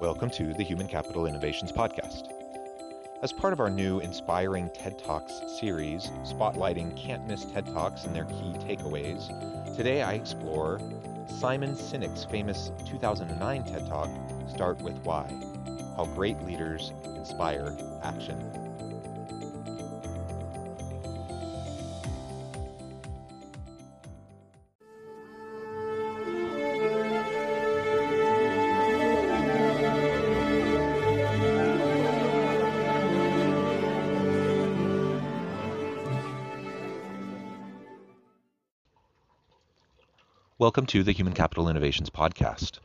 Welcome to the Human Capital Innovations Podcast. As part of our new Inspiring TED Talks series, spotlighting can't miss TED Talks and their key takeaways, today I explore Simon Sinek's famous 2009 TED Talk, Start with Why How Great Leaders Inspire Action. Welcome to the Human Capital Innovations Podcast.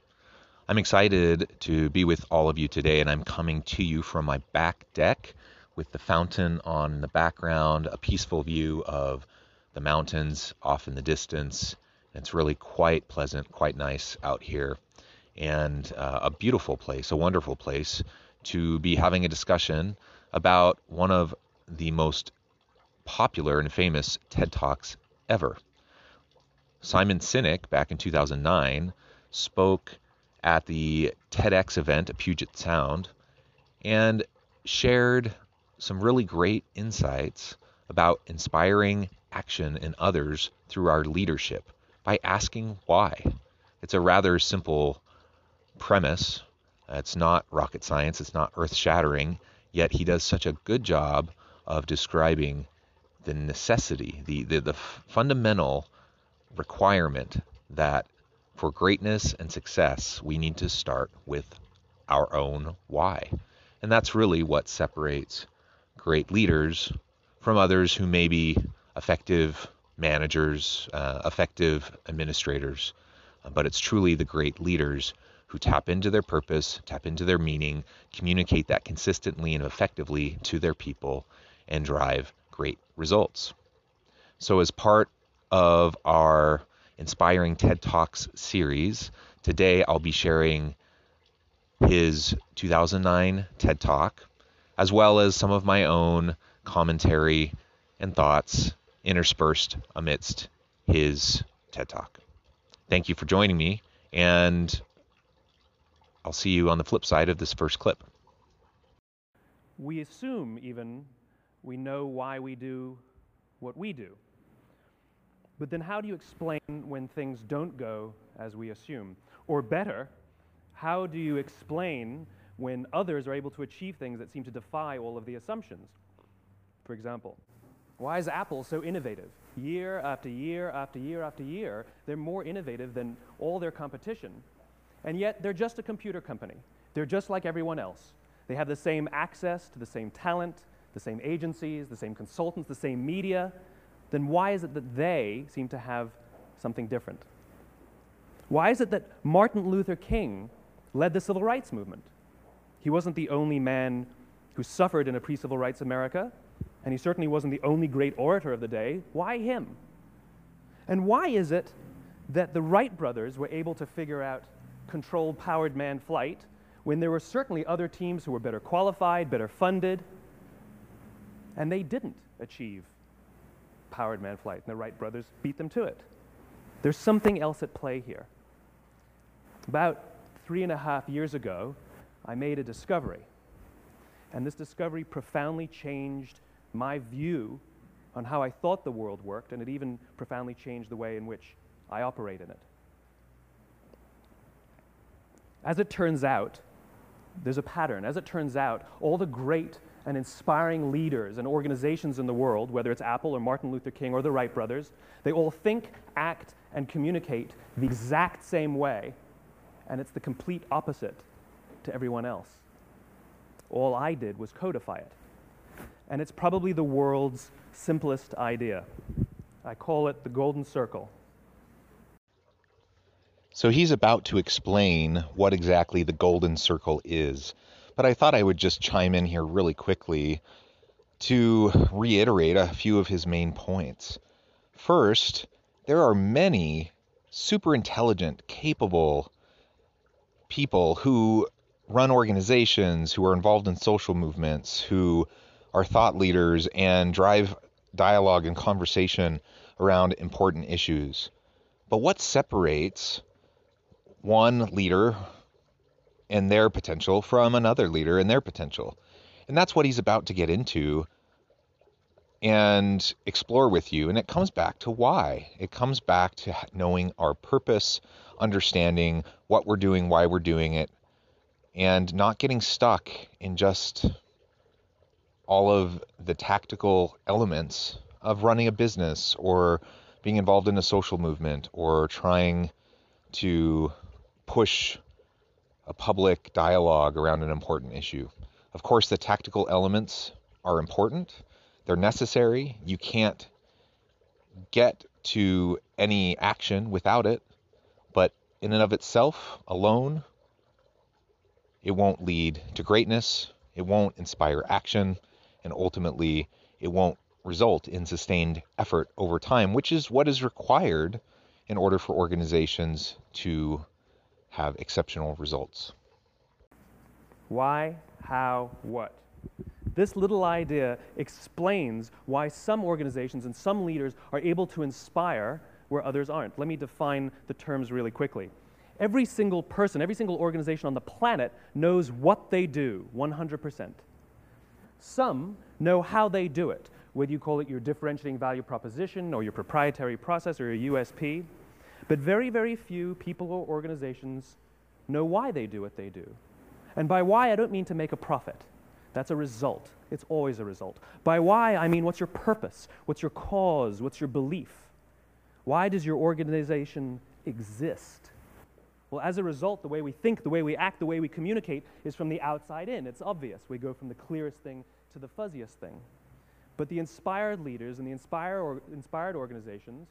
I'm excited to be with all of you today, and I'm coming to you from my back deck with the fountain on the background, a peaceful view of the mountains off in the distance. It's really quite pleasant, quite nice out here, and uh, a beautiful place, a wonderful place to be having a discussion about one of the most popular and famous TED Talks ever. Simon Sinek, back in 2009, spoke at the TEDx event at Puget Sound and shared some really great insights about inspiring action in others through our leadership by asking why. It's a rather simple premise. It's not rocket science, it's not earth shattering, yet he does such a good job of describing the necessity, the, the, the fundamental requirement that for greatness and success, we need to start with our own why. And that's really what separates great leaders from others who may be effective managers, uh, effective administrators. Uh, but it's truly the great leaders who tap into their purpose, tap into their meaning, communicate that consistently and effectively to their people, and drive great results. So, as part of our Inspiring TED Talks series. Today I'll be sharing his 2009 TED Talk, as well as some of my own commentary and thoughts interspersed amidst his TED Talk. Thank you for joining me, and I'll see you on the flip side of this first clip. We assume, even, we know why we do what we do. But then, how do you explain when things don't go as we assume? Or better, how do you explain when others are able to achieve things that seem to defy all of the assumptions? For example, why is Apple so innovative? Year after year after year after year, they're more innovative than all their competition. And yet, they're just a computer company. They're just like everyone else. They have the same access to the same talent, the same agencies, the same consultants, the same media, then why is it that they seem to have something different? Why is it that Martin Luther King led the civil rights movement? He wasn't the only man who suffered in a pre civil rights America, and he certainly wasn't the only great orator of the day. Why him? And why is it that the Wright brothers were able to figure out controlled powered man flight when there were certainly other teams who were better qualified, better funded, and they didn't achieve powered man flight, and the Wright brothers beat them to it. There's something else at play here. About three and a half years ago, I made a discovery. And this discovery profoundly changed my view on how I thought the world worked, and it even profoundly changed the way in which I operate in it. As it turns out, there's a pattern. As it turns out, all the great and inspiring leaders and organizations in the world, whether it's Apple or Martin Luther King or the Wright brothers, they all think, act, and communicate the exact same way, and it's the complete opposite to everyone else. All I did was codify it. And it's probably the world's simplest idea. I call it the golden circle. So he's about to explain what exactly the golden circle is. But I thought I would just chime in here really quickly to reiterate a few of his main points. First, there are many super intelligent, capable people who run organizations, who are involved in social movements, who are thought leaders and drive dialogue and conversation around important issues. But what separates one leader and their potential from another leader and their potential. And that's what he's about to get into and explore with you. And it comes back to why. It comes back to knowing our purpose, understanding what we're doing, why we're doing it, and not getting stuck in just all of the tactical elements of running a business or being involved in a social movement or trying to push a public dialogue around an important issue. Of course, the tactical elements are important, they're necessary. You can't get to any action without it, but in and of itself, alone, it won't lead to greatness, it won't inspire action, and ultimately, it won't result in sustained effort over time, which is what is required in order for organizations to have exceptional results. Why, how, what? This little idea explains why some organizations and some leaders are able to inspire where others aren't. Let me define the terms really quickly. Every single person, every single organization on the planet knows what they do 100%. Some know how they do it, whether you call it your differentiating value proposition or your proprietary process or your USP. But very, very few people or organizations know why they do what they do. And by why, I don't mean to make a profit. That's a result. It's always a result. By why, I mean what's your purpose? What's your cause? What's your belief? Why does your organization exist? Well, as a result, the way we think, the way we act, the way we communicate is from the outside in. It's obvious. We go from the clearest thing to the fuzziest thing. But the inspired leaders and the inspire or, inspired organizations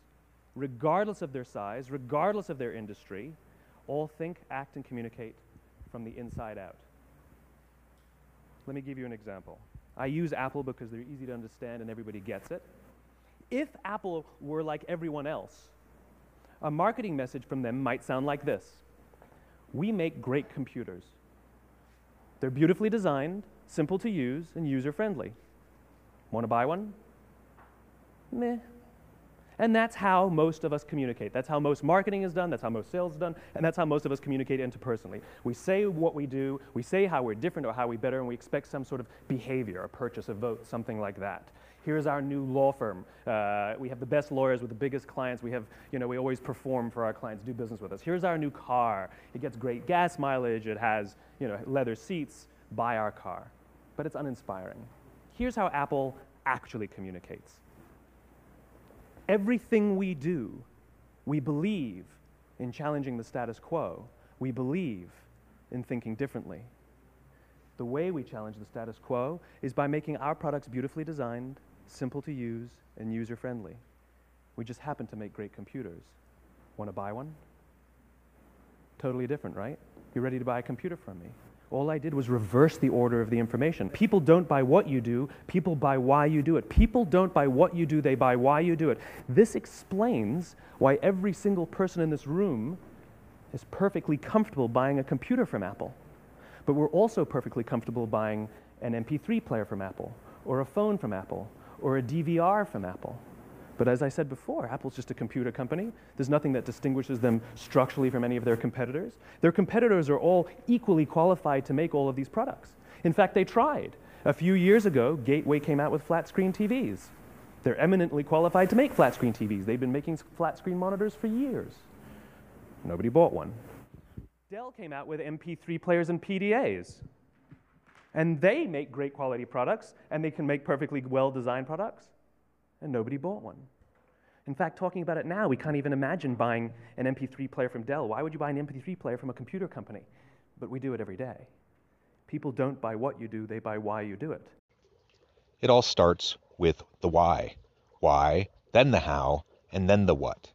regardless of their size, regardless of their industry, all think, act, and communicate from the inside out. Let me give you an example. I use Apple because they're easy to understand and everybody gets it. If Apple were like everyone else, a marketing message from them might sound like this We make great computers. They're beautifully designed, simple to use, and user friendly. Want to buy one? Meh, and that's how most of us communicate. That's how most marketing is done, that's how most sales is done, and that's how most of us communicate interpersonally. We say what we do, we say how we're different or how we're better, and we expect some sort of behavior, a purchase, a vote, something like that. Here's our new law firm. Uh, we have the best lawyers with the biggest clients. We have, you know, we always perform for our clients, do business with us. Here's our new car. It gets great gas mileage. It has, you know, leather seats. Buy our car. But it's uninspiring. Here's how Apple actually communicates Everything we do, we believe in challenging the status quo. We believe in thinking differently. The way we challenge the status quo is by making our products beautifully designed, simple to use, and user friendly. We just happen to make great computers. Want to buy one? Totally different, right? You ready to buy a computer from me? All I did was reverse the order of the information. People don't buy what you do, people buy why you do it. People don't buy what you do, they buy why you do it. This explains why every single person in this room is perfectly comfortable buying a computer from Apple. But we're also perfectly comfortable buying an MP3 player from Apple, or a phone from Apple, or a DVR from Apple. But as I said before, Apple's just a computer company. There's nothing that distinguishes them structurally from any of their competitors. Their competitors are all equally qualified to make all of these products. In fact, they tried. A few years ago, Gateway came out with flat screen TVs. They're eminently qualified to make flat screen TVs. They've been making flat screen monitors for years. Nobody bought one. Dell came out with MP3 players and PDAs. And they make great quality products, and they can make perfectly well designed products and nobody bought one. In fact, talking about it now, we can't even imagine buying an MP3 player from Dell. Why would you buy an MP3 player from a computer company? But we do it every day. People don't buy what you do, they buy why you do it. It all starts with the why. Why, then the how, and then the what.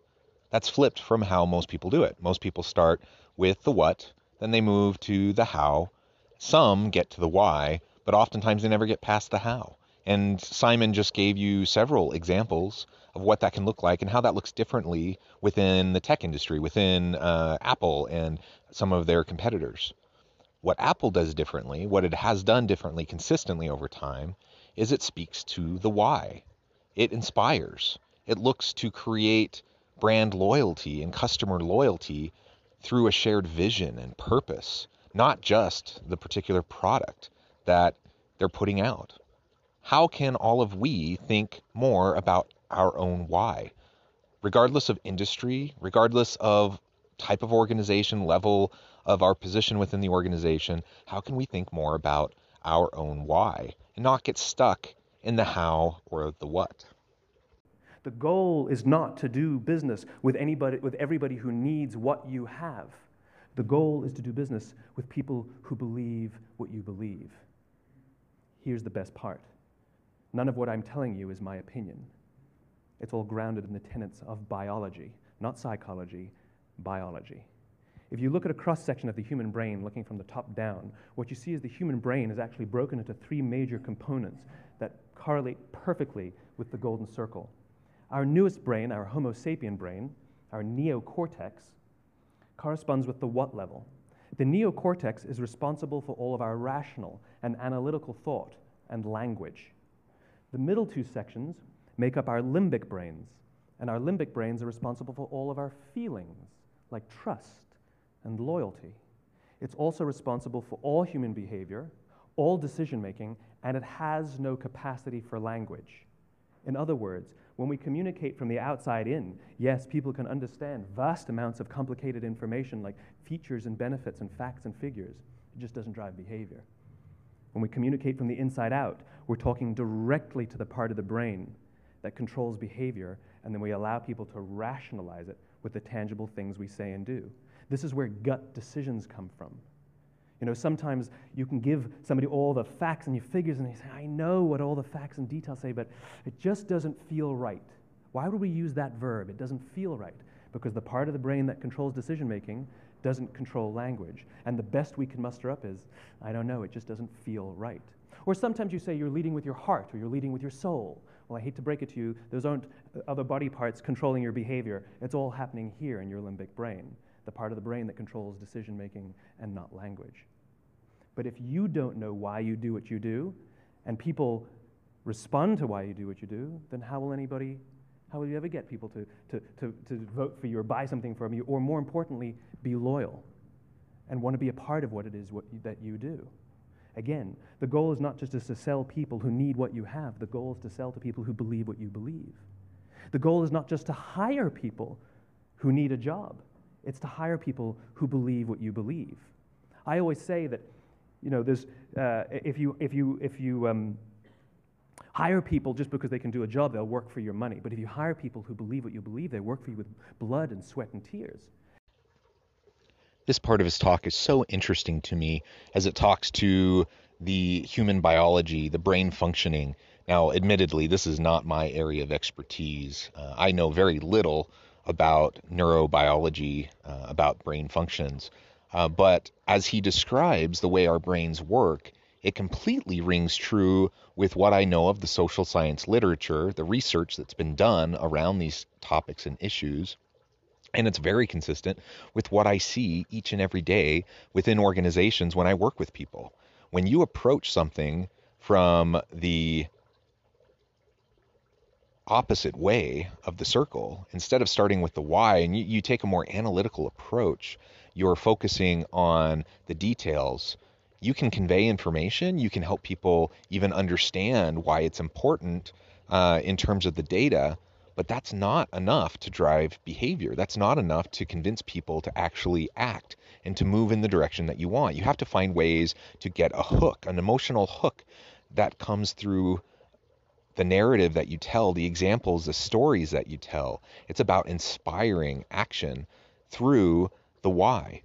That's flipped from how most people do it. Most people start with the what, then they move to the how. Some get to the why, but oftentimes they never get past the how. And Simon just gave you several examples of what that can look like and how that looks differently within the tech industry, within uh, Apple and some of their competitors. What Apple does differently, what it has done differently consistently over time, is it speaks to the why. It inspires. It looks to create brand loyalty and customer loyalty through a shared vision and purpose, not just the particular product that they're putting out. How can all of we think more about our own why? Regardless of industry, regardless of type of organization, level of our position within the organization, how can we think more about our own why and not get stuck in the how or the what? The goal is not to do business with anybody with everybody who needs what you have. The goal is to do business with people who believe what you believe. Here's the best part. None of what I'm telling you is my opinion. It's all grounded in the tenets of biology, not psychology, biology. If you look at a cross section of the human brain looking from the top down, what you see is the human brain is actually broken into three major components that correlate perfectly with the golden circle. Our newest brain, our Homo sapien brain, our neocortex, corresponds with the what level. The neocortex is responsible for all of our rational and analytical thought and language. The middle two sections make up our limbic brains, and our limbic brains are responsible for all of our feelings, like trust and loyalty. It's also responsible for all human behavior, all decision making, and it has no capacity for language. In other words, when we communicate from the outside in, yes, people can understand vast amounts of complicated information like features and benefits and facts and figures. It just doesn't drive behavior. When we communicate from the inside out, we're talking directly to the part of the brain that controls behavior, and then we allow people to rationalize it with the tangible things we say and do. This is where gut decisions come from. You know, sometimes you can give somebody all the facts and your figures, and they say, I know what all the facts and details say, but it just doesn't feel right. Why would we use that verb? It doesn't feel right. Because the part of the brain that controls decision making doesn't control language. And the best we can muster up is, I don't know, it just doesn't feel right. Or sometimes you say you're leading with your heart or you're leading with your soul. Well, I hate to break it to you, those aren't other body parts controlling your behavior. It's all happening here in your limbic brain the part of the brain that controls decision making and not language. But if you don't know why you do what you do, and people respond to why you do what you do, then how will anybody, how will you ever get people to, to, to, to vote for you or buy something from you, or more importantly, be loyal and want to be a part of what it is what you, that you do? Again, the goal is not just to sell people who need what you have, the goal is to sell to people who believe what you believe. The goal is not just to hire people who need a job. It's to hire people who believe what you believe. I always say that, you know, there's, uh, if you, if you, if you um, hire people just because they can do a job, they'll work for your money. But if you hire people who believe what you believe, they work for you with blood and sweat and tears. This part of his talk is so interesting to me as it talks to the human biology, the brain functioning. Now, admittedly, this is not my area of expertise. Uh, I know very little about neurobiology, uh, about brain functions. Uh, but as he describes the way our brains work, it completely rings true with what I know of the social science literature, the research that's been done around these topics and issues. And it's very consistent with what I see each and every day within organizations when I work with people. When you approach something from the opposite way of the circle. Instead of starting with the why, and you, you take a more analytical approach, you're focusing on the details. You can convey information, you can help people even understand why it's important uh, in terms of the data, but that's not enough to drive behavior. That's not enough to convince people to actually act and to move in the direction that you want. You have to find ways to get a hook, an emotional hook that comes through the narrative that you tell, the examples, the stories that you tell. It's about inspiring action through the why.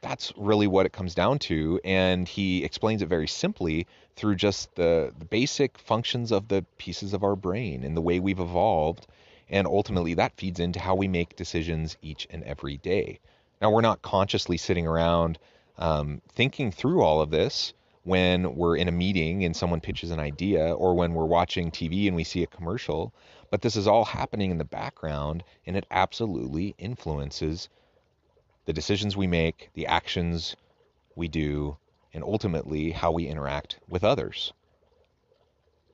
That's really what it comes down to. And he explains it very simply through just the, the basic functions of the pieces of our brain and the way we've evolved And ultimately, that feeds into how we make decisions each and every day. Now, we're not consciously sitting around um, thinking through all of this when we're in a meeting and someone pitches an idea or when we're watching TV and we see a commercial, but this is all happening in the background and it absolutely influences the decisions we make, the actions we do, and ultimately how we interact with others.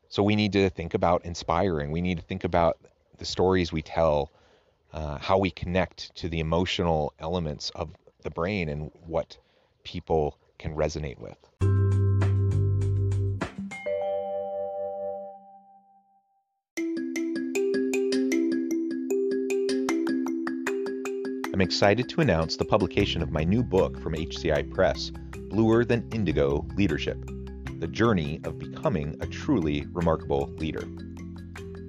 So we need to think about inspiring. We need to think about the stories we tell, uh, how we connect to the emotional elements of the brain and what people can resonate with. I'm excited to announce the publication of my new book from HCI Press, Bluer Than Indigo Leadership The Journey of Becoming a Truly Remarkable Leader.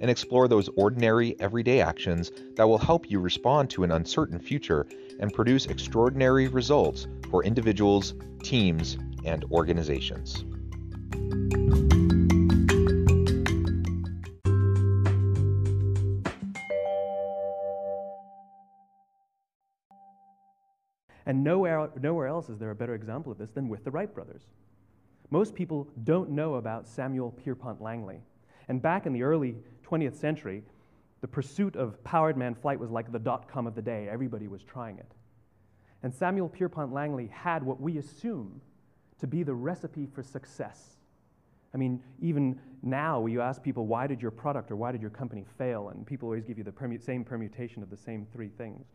and explore those ordinary, everyday actions that will help you respond to an uncertain future and produce extraordinary results for individuals, teams, and organizations. And nowhere, nowhere else is there a better example of this than with the Wright brothers. Most people don't know about Samuel Pierpont Langley. And back in the early 20th century, the pursuit of powered man flight was like the dot com of the day. Everybody was trying it. And Samuel Pierpont Langley had what we assume to be the recipe for success. I mean, even now, you ask people, why did your product or why did your company fail? And people always give you the permu- same permutation of the same three things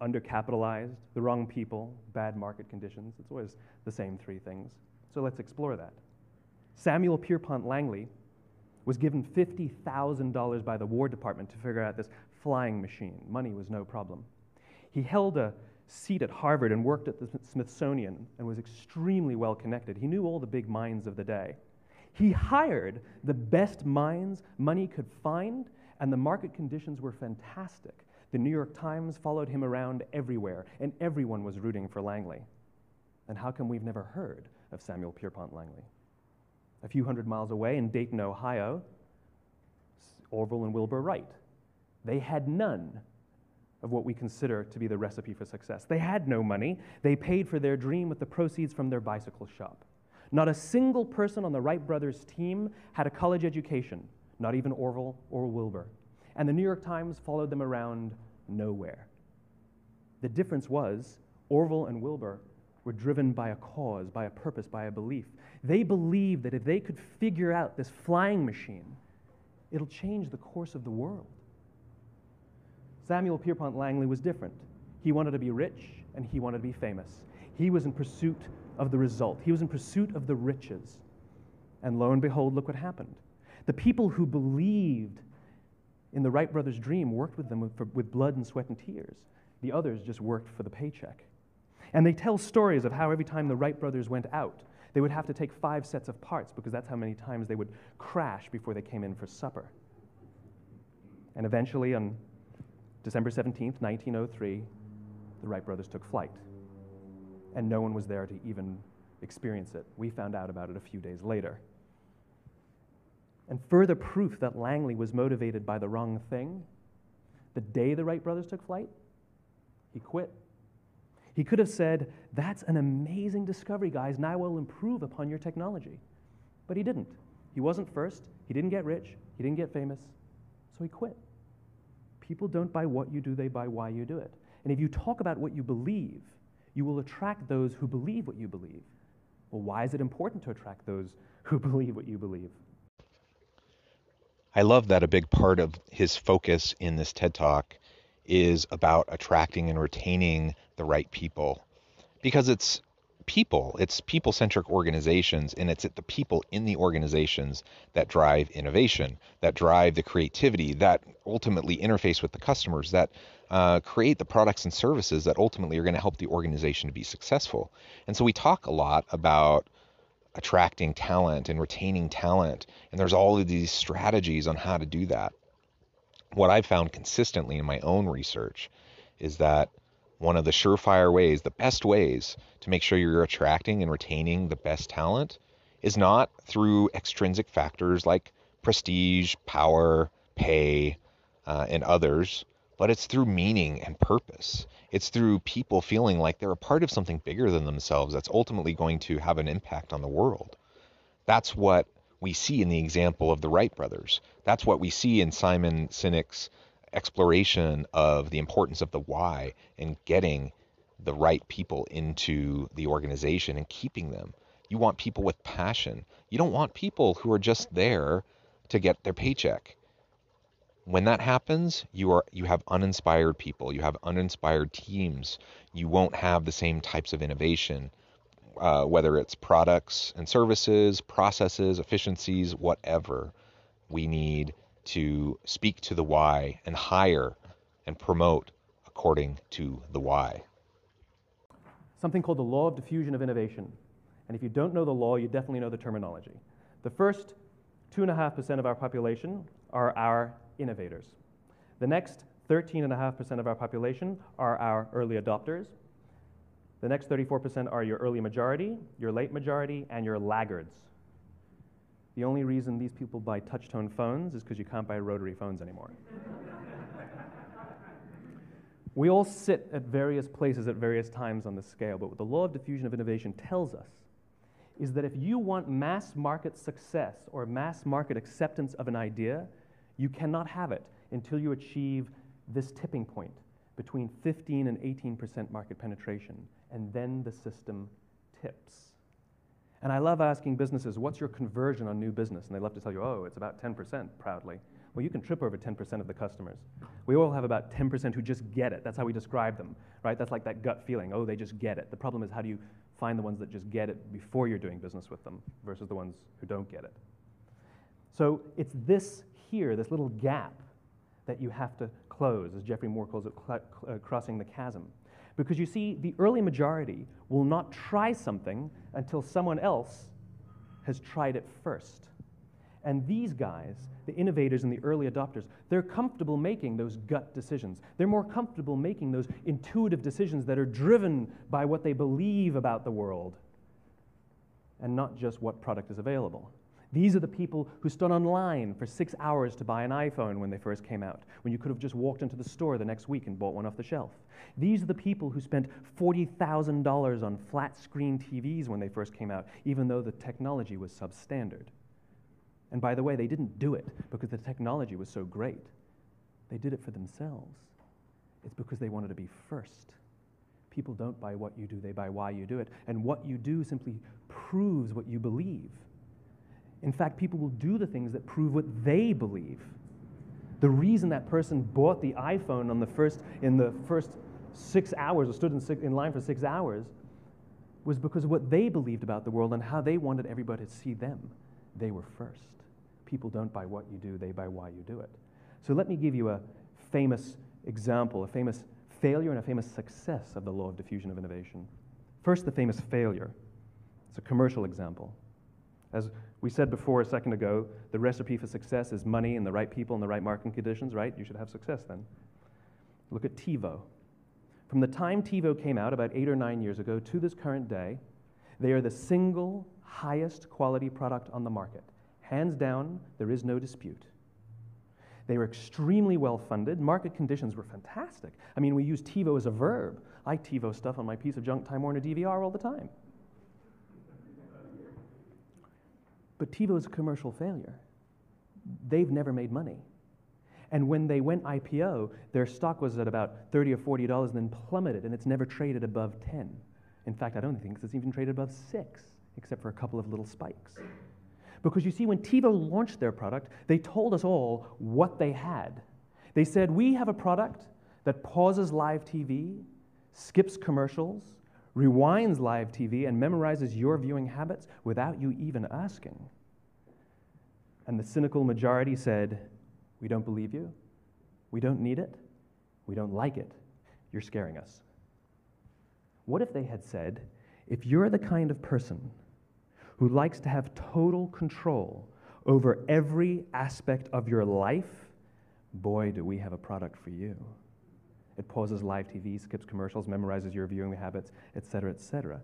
undercapitalized, the wrong people, bad market conditions. It's always the same three things. So let's explore that. Samuel Pierpont Langley was given $50,000 by the War Department to figure out this flying machine. Money was no problem. He held a seat at Harvard and worked at the Smithsonian and was extremely well connected. He knew all the big minds of the day. He hired the best minds money could find, and the market conditions were fantastic. The New York Times followed him around everywhere, and everyone was rooting for Langley. And how come we've never heard of Samuel Pierpont Langley? A few hundred miles away in Dayton, Ohio, Orville and Wilbur Wright. They had none of what we consider to be the recipe for success. They had no money. They paid for their dream with the proceeds from their bicycle shop. Not a single person on the Wright brothers team had a college education, not even Orville or Wilbur. And the New York Times followed them around nowhere. The difference was Orville and Wilbur were driven by a cause, by a purpose, by a belief. They believed that if they could figure out this flying machine, it'll change the course of the world. Samuel Pierpont Langley was different. He wanted to be rich and he wanted to be famous. He was in pursuit of the result, he was in pursuit of the riches. And lo and behold, look what happened. The people who believed in the Wright brothers' dream worked with them with, for, with blood and sweat and tears. The others just worked for the paycheck. And they tell stories of how every time the Wright brothers went out, they would have to take five sets of parts because that's how many times they would crash before they came in for supper. And eventually, on December 17th, 1903, the Wright brothers took flight. And no one was there to even experience it. We found out about it a few days later. And further proof that Langley was motivated by the wrong thing, the day the Wright brothers took flight, he quit. He could have said, That's an amazing discovery, guys. and I will improve upon your technology. But he didn't. He wasn't first. He didn't get rich. He didn't get famous. So he quit. People don't buy what you do, they buy why you do it. And if you talk about what you believe, you will attract those who believe what you believe. Well, why is it important to attract those who believe what you believe? I love that a big part of his focus in this TED Talk is about attracting and retaining the right people because it's people, it's people centric organizations, and it's the people in the organizations that drive innovation, that drive the creativity, that ultimately interface with the customers, that uh, create the products and services that ultimately are going to help the organization to be successful. And so we talk a lot about attracting talent and retaining talent. And there's all of these strategies on how to do that. What I've found consistently in my own research is that one of the surefire ways, the best ways to make sure you're attracting and retaining the best talent is not through extrinsic factors like prestige, power, pay, uh, and others, but it's through meaning and purpose. It's through people feeling like they're a part of something bigger than themselves that's ultimately going to have an impact on the world. That's what we see in the example of the Wright brothers. That's what we see in Simon Sinek's exploration of the importance of the why and getting the right people into the organization and keeping them. You want people with passion. You don't want people who are just there to get their paycheck when that happens, you are you have uninspired people, you have uninspired teams. You won't have the same types of innovation, uh, whether it's products and services, processes, efficiencies, whatever. We need to speak to the why and hire and promote according to the why. Something called the law of diffusion of innovation. And if you don't know the law, you definitely know the terminology. The first 2.5% of our population are our innovators. The next 13.5% of our population are our early adopters. The next 34% are your early majority, your late majority, and your laggards. The only reason these people buy touch-tone phones is because you can't buy rotary phones anymore. we all sit at various places at various times on the scale, but what the law of diffusion of innovation tells us is that if you want mass market success or mass market acceptance of an idea, you cannot have it until you achieve this tipping point between 15 and 18% market penetration, and then the system tips. And I love asking businesses, what's your conversion on new business? And they love to tell you, oh, it's about 10% proudly. Well, you can trip over 10% of the customers. We all have about 10% who just get it. That's how we describe them, right? That's like that gut feeling. Oh, they just get it. The problem is, how do you find the ones that just get it before you're doing business with them versus the ones who don't get it? So it's this here, this little gap, that you have to close, as Geoffrey Moore calls it, cl- uh, crossing the chasm. Because you see, the early majority will not try something until someone else has tried it first. And these guys, the innovators and the early adopters, they're comfortable making those gut decisions. They're more comfortable making those intuitive decisions that are driven by what they believe about the world and not just what product is available. These are the people who stood online for six hours to buy an iPhone when they first came out, when you could have just walked into the store the next week and bought one off the shelf. These are the people who spent $40,000 on flat screen TVs when they first came out, even though the technology was substandard. And by the way, they didn't do it because the technology was so great. They did it for themselves. It's because they wanted to be first. People don't buy what you do, they buy why you do it. And what you do simply proves what you believe. In fact, people will do the things that prove what they believe. The reason that person bought the iPhone on the first, in the first six hours or stood in, six, in line for six hours was because of what they believed about the world and how they wanted everybody to see them. They were first. People don't buy what you do, they buy why you do it. So let me give you a famous example, a famous failure and a famous success of the law of diffusion of innovation. First, the famous failure. It's a commercial example. As we said before a second ago, the recipe for success is money and the right people and the right marketing conditions, right? You should have success then. Look at TiVo. From the time TiVo came out about eight or nine years ago to this current day, they are the single highest quality product on the market. Hands down, there is no dispute. They were extremely well funded. Market conditions were fantastic. I mean, we use TiVo as a verb. I TiVo stuff on my piece of junk Time Warner DVR all the time. But TiVo is a commercial failure. They've never made money. And when they went IPO, their stock was at about 30 or 40 dollars and then plummeted, and it's never traded above 10. In fact, I don't think it's even traded above 6, except for a couple of little spikes. Because you see, when TiVo launched their product, they told us all what they had. They said, We have a product that pauses live TV, skips commercials, rewinds live TV, and memorizes your viewing habits without you even asking. And the cynical majority said, We don't believe you. We don't need it. We don't like it. You're scaring us. What if they had said, If you're the kind of person who likes to have total control over every aspect of your life, boy, do we have a product for you. It pauses live TV, skips commercials, memorizes your viewing habits, etc., etc.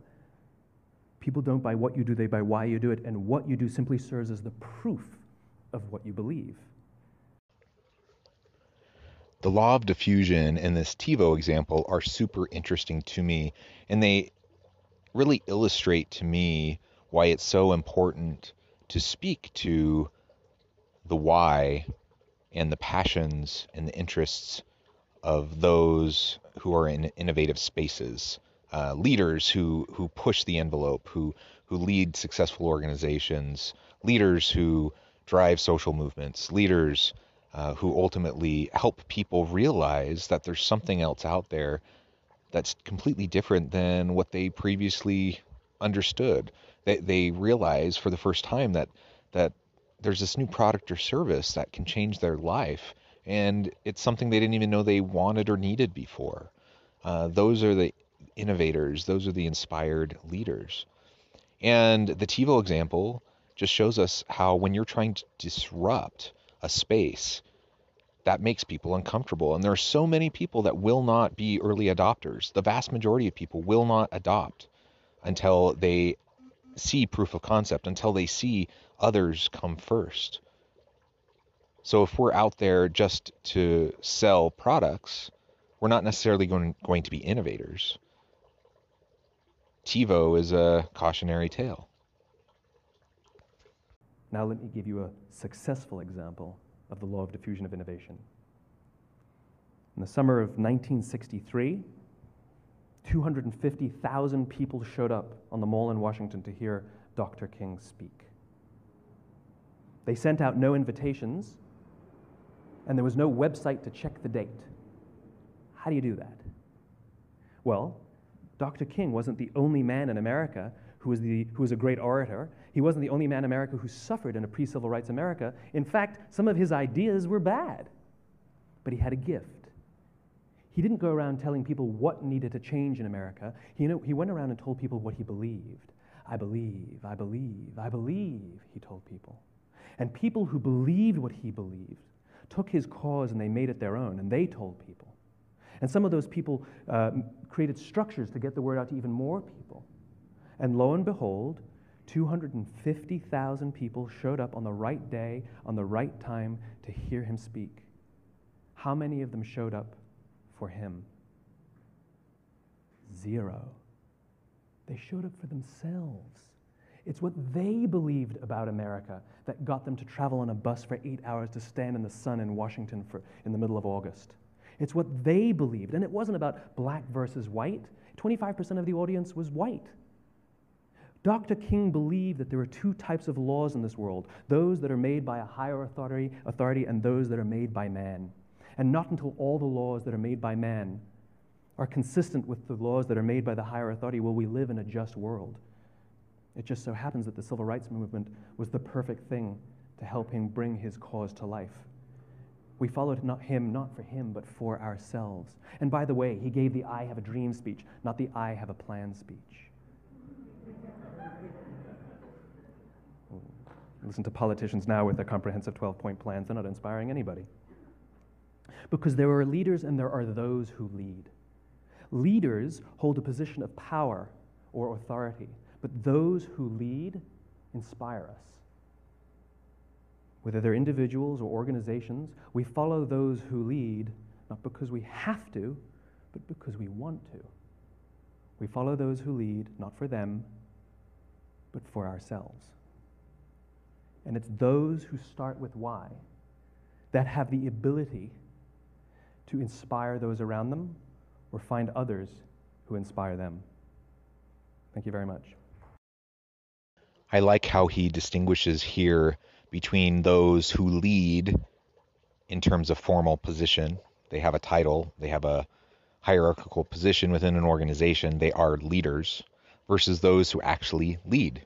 People don't buy what you do, they buy why you do it, and what you do simply serves as the proof of what you believe. The law of diffusion and this TiVo example are super interesting to me, and they really illustrate to me why it's so important to speak to the why and the passions and the interests of those who are in innovative spaces, uh, leaders who who push the envelope, who who lead successful organizations, leaders who drive social movements, leaders uh, who ultimately help people realize that there's something else out there that's completely different than what they previously understood. They, they realize for the first time that that there's this new product or service that can change their life, and it's something they didn't even know they wanted or needed before. Uh, those are the innovators. Those are the inspired leaders. And the TiVo example just shows us how when you're trying to disrupt a space, that makes people uncomfortable. And there are so many people that will not be early adopters. The vast majority of people will not adopt until they see proof of concept, until they see others come first. So if we're out there just to sell products, we're not necessarily going, going to be innovators. TiVo is a cautionary tale. Now, let me give you a successful example of the law of diffusion of innovation. In the summer of 1963, 250,000 people showed up on the mall in Washington to hear Dr. King speak. They sent out no invitations, and there was no website to check the date. How do you do that? Well, Dr. King wasn't the only man in America who was, the, who was a great orator. He wasn't the only man in America who suffered in a pre civil rights America. In fact, some of his ideas were bad, but he had a gift. He didn't go around telling people what needed to change in America. He, you know, he went around and told people what he believed. I believe, I believe, I believe, he told people. And people who believed what he believed took his cause and they made it their own, and they told people. And some of those people uh, created structures to get the word out to even more people. And lo and behold, 250,000 people showed up on the right day, on the right time to hear him speak. How many of them showed up for him? Zero. They showed up for themselves. It's what they believed about America that got them to travel on a bus for eight hours to stand in the sun in Washington for, in the middle of August. It's what they believed. And it wasn't about black versus white. 25% of the audience was white. Dr. King believed that there are two types of laws in this world those that are made by a higher authority, authority and those that are made by man. And not until all the laws that are made by man are consistent with the laws that are made by the higher authority will we live in a just world. It just so happens that the civil rights movement was the perfect thing to help him bring his cause to life. We followed not him, not for him, but for ourselves. And by the way, he gave the I have a dream speech, not the I have a plan speech. Listen to politicians now with their comprehensive 12 point plans, they're not inspiring anybody. Because there are leaders and there are those who lead. Leaders hold a position of power or authority. But those who lead inspire us. Whether they're individuals or organizations, we follow those who lead not because we have to, but because we want to. We follow those who lead not for them, but for ourselves. And it's those who start with why that have the ability to inspire those around them or find others who inspire them. Thank you very much. I like how he distinguishes here between those who lead in terms of formal position. They have a title, they have a hierarchical position within an organization, they are leaders, versus those who actually lead.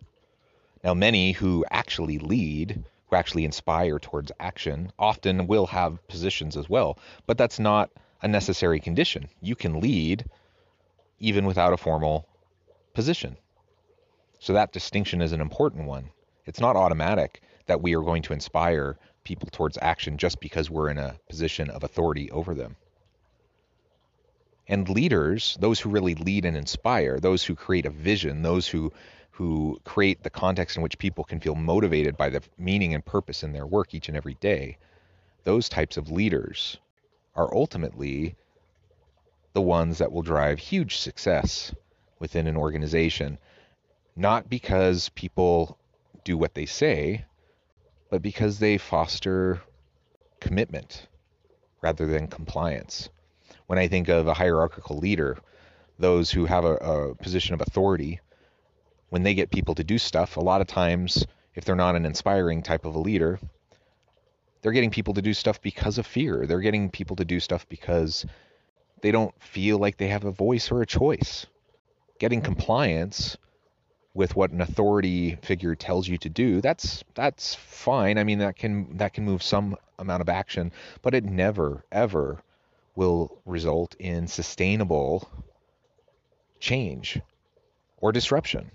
Now, many who actually lead, who actually inspire towards action, often will have positions as well, but that's not a necessary condition. You can lead even without a formal position. So that distinction is an important one. It's not automatic that we are going to inspire people towards action just because we're in a position of authority over them. And leaders, those who really lead and inspire, those who create a vision, those who who create the context in which people can feel motivated by the meaning and purpose in their work each and every day, those types of leaders are ultimately the ones that will drive huge success within an organization, not because people do what they say, but because they foster commitment rather than compliance. When I think of a hierarchical leader, those who have a, a, position of authority, when they get people to do stuff, a lot of times, if they're not an inspiring type of a leader, they're getting people to do stuff because of fear. They're getting people to do stuff because they don't feel like they have a voice or a choice. Getting compliance with what an authority figure tells you to do, that's that's fine. I mean that can that can move some amount of action, but it never ever will result in sustainable change or disruption.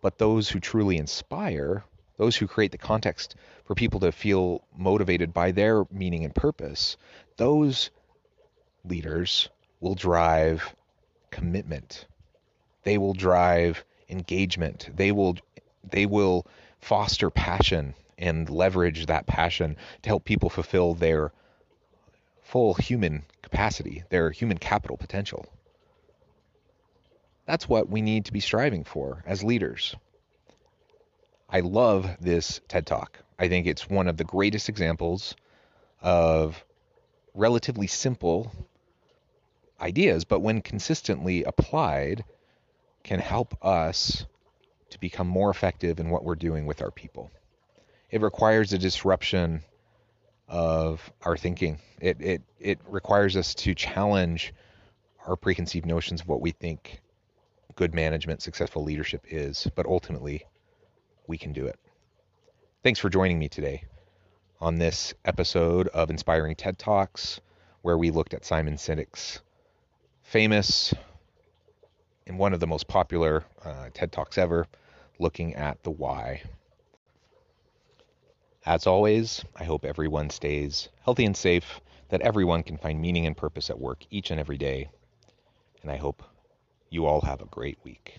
But those who truly inspire, those who create the context for people to feel motivated by their meaning and purpose, those leaders will drive commitment. They will drive engagement. They will they will foster passion and leverage that passion to help people fulfill their full human capacity, their human capital potential. That's what we need to be striving for as leaders. I love this TED Talk. I think it's one of the greatest examples of relatively simple ideas, but when consistently applied, can help us to become more effective in what we're doing with our people. It requires a disruption of our thinking. It it it requires us to challenge our preconceived notions of what we think good management, successful leadership is, but ultimately we can do it. Thanks for joining me today on this episode of Inspiring TED Talks, where we looked at Simon Sinek's famous and one of the most popular uh, TED Talks ever, looking at the why. As always, I hope everyone stays healthy and safe, that everyone can find meaning and purpose at work each and every day. And I hope you all have a great week.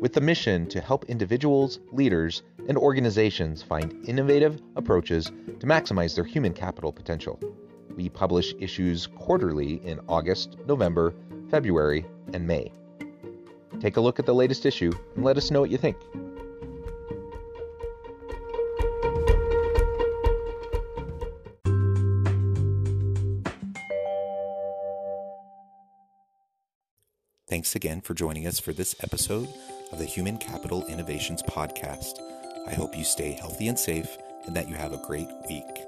with the mission to help individuals, leaders, and organizations find innovative approaches to maximize their human capital potential. We publish issues quarterly in August, November, February, and May. Take a look at the latest issue and let us know what you think. Thanks again for joining us for this episode of the Human Capital Innovations Podcast. I hope you stay healthy and safe and that you have a great week.